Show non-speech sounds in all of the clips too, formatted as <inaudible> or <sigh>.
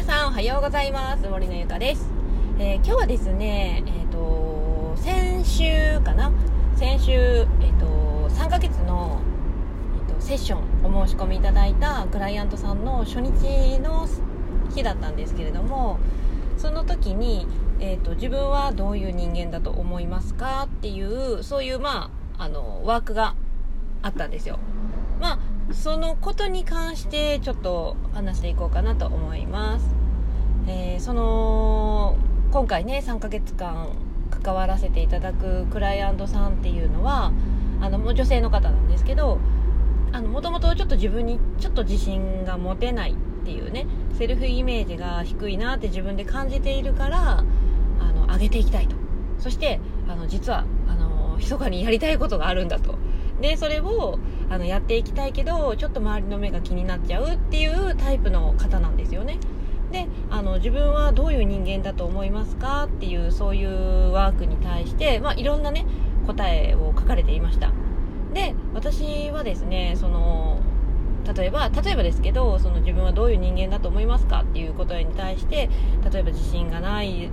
皆さんおはようございます。森のゆかです、えー、今日はですねえっ、ー、と先週かな？先週えっ、ー、と3ヶ月の、えーと、セッションお申し込みいただいたクライアントさんの初日の日だったんですけれどもその時に、えーと、自分はどういう人間だと思いますか？っていうそういうまああのワークがあったんですよ。そのことに関してちょっと話していこうかなと思います、えー、その今回ね3ヶ月間関わらせていただくクライアントさんっていうのはあの女性の方なんですけどもともとちょっと自分にちょっと自信が持てないっていうねセルフイメージが低いなって自分で感じているからあの上げていきたいと。そしてあの実はあの密かにやりたいことがあるんだと。でそれをあのやっていきたいけどちょっと周りの目が気になっちゃうっていうタイプの方なんですよね。であの自分はどういう人間だと思いますか？っていうそういうワークに対して、まあ、いろんなね答えを書かれていました。で私はですねその例えば例えばですけどその自分はどういう人間だと思いますか？っていうことに対して例えば自信がない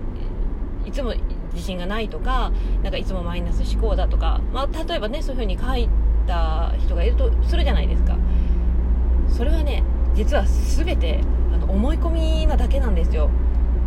いつも自信がないとかなんかいつもマイナス思考だとか、まあ、例えばねそういうふうに書いてた人がいるとするじゃないですか。それはね実は全てあの思い込みなだけなんですよ。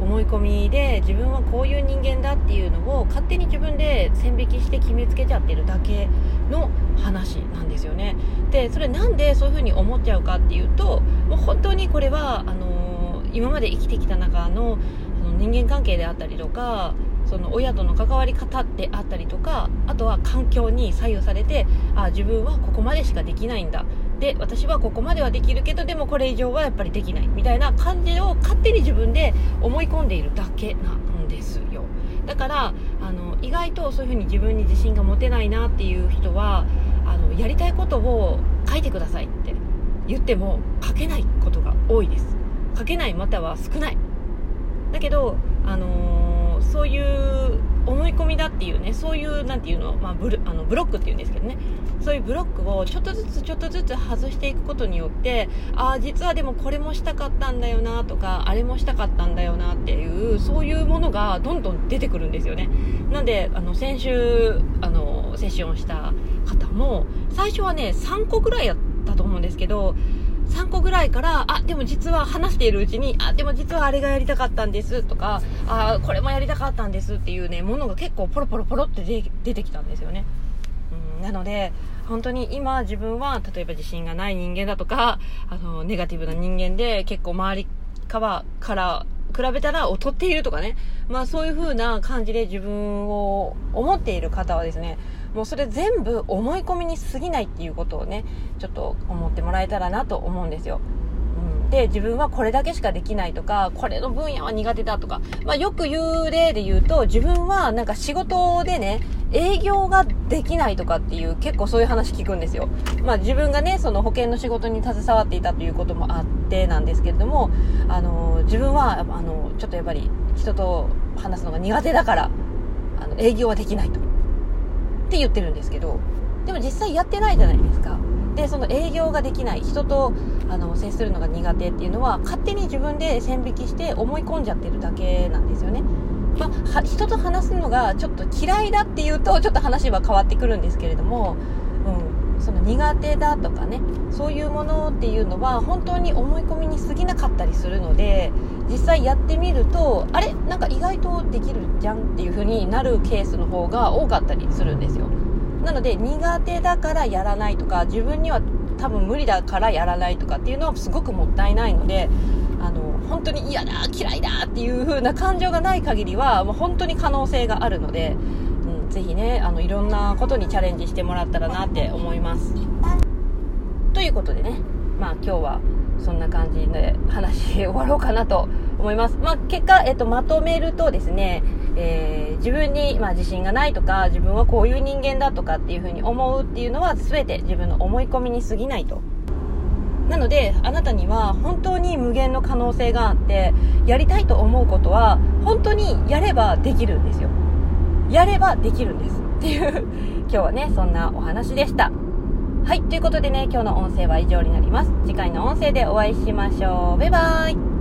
思い込みで自分はこういう人間だっていうのを勝手に自分で線引きして決めつけちゃってるだけの話なんですよね。でそれなんでそういうふうに思っちゃうかっていうともう本当にこれはあのー、今まで生きてきた中のあの人間関係であったりとかその親との関わり方であったりとかあとは環境に左右されてあ自分はここまでしかできないんだ。で私はここまではできるけどでもこれ以上はやっぱりできない。みたいな感じを勝手に自分で思い込んでいるだけなんですよ。だからあの意外とそういうふうに自分に自信が持てないなっていう人はあのやりたいことを書いてくださいって言っても書けないことが多いです。書けないまたは少ない。だけどあのーそういう思い込みだっていうねそういうなていうの,、まあ、ブルあのブロックっていうんですけどね。そういうブロックをちょっとずつちょっとずつ外していくことによってああ実はでもこれもしたかったんだよなとかあれもしたかったんだよなっていうそういうものがどんどん出てくるんですよねなんであの先週あのセッションした方も最初はね3個ぐらいやったと思うんですけど3個ぐらいから、あ、でも実は話しているうちに、あ、でも実はあれがやりたかったんですとか、あ、これもやりたかったんですっていうね、ものが結構ポロポロポロって出てきたんですよね。うん、なので、本当に今自分は、例えば自信がない人間だとか、あの、ネガティブな人間で結構周りから、比べたら劣っているとかね、まあそういう風な感じで自分を思っている方はですね、もうそれ全部思い込みに過ぎないっていうことをねちょっと思ってもらえたらなと思うんですよ。うん、で自分はこれだけしかできないとかこれの分野は苦手だとか、まあ、よく言う例で言うと自分はなんか仕事でね営業ができないとかっていう結構そういう話聞くんですよ。まあ自分がね、その保険の仕事に携わっていたということもあってなんですけれども、あの、自分は、あの、ちょっとやっぱり人と話すのが苦手だから、あの、営業はできないと。って言ってるんですけどでも実際やってないじゃないですかでその営業ができない人とあの接するのが苦手っていうのは勝手に自分で線引きして思い込んじゃってるだけなんですよね。まあ、人と話すのがちょっと嫌いだっていうとちょっと話は変わってくるんですけれども、うん、その苦手だとかねそういうものっていうのは本当に思い込みに過ぎなかったりするので実際やってみるとあれ？なんか意外とできるじゃんっていう風になるケースの方が多かったりするんですよ。なので苦手だからやらないとか自分には多分無理だからやらないとかっていうのはすごくもったいないのであの本当に嫌だ嫌いだっていう風な感情がない限りはもう本当に可能性があるので、うん、ぜひねあのいろんなことにチャレンジしてもらったらなって思います。ということでねまあ今日はそんな感じで話終わろうかなと思います。まあ、結果、えっと、まとめるとですね、えー、自分に、まあ、自信がないとか、自分はこういう人間だとかっていうふうに思うっていうのは全て自分の思い込みに過ぎないと。なので、あなたには本当に無限の可能性があって、やりたいと思うことは本当にやればできるんですよ。やればできるんです。っていう <laughs> 今日はね、そんなお話でした。はい、ということでね、今日の音声は以上になります。次回の音声でお会いしましょう。バイバーイ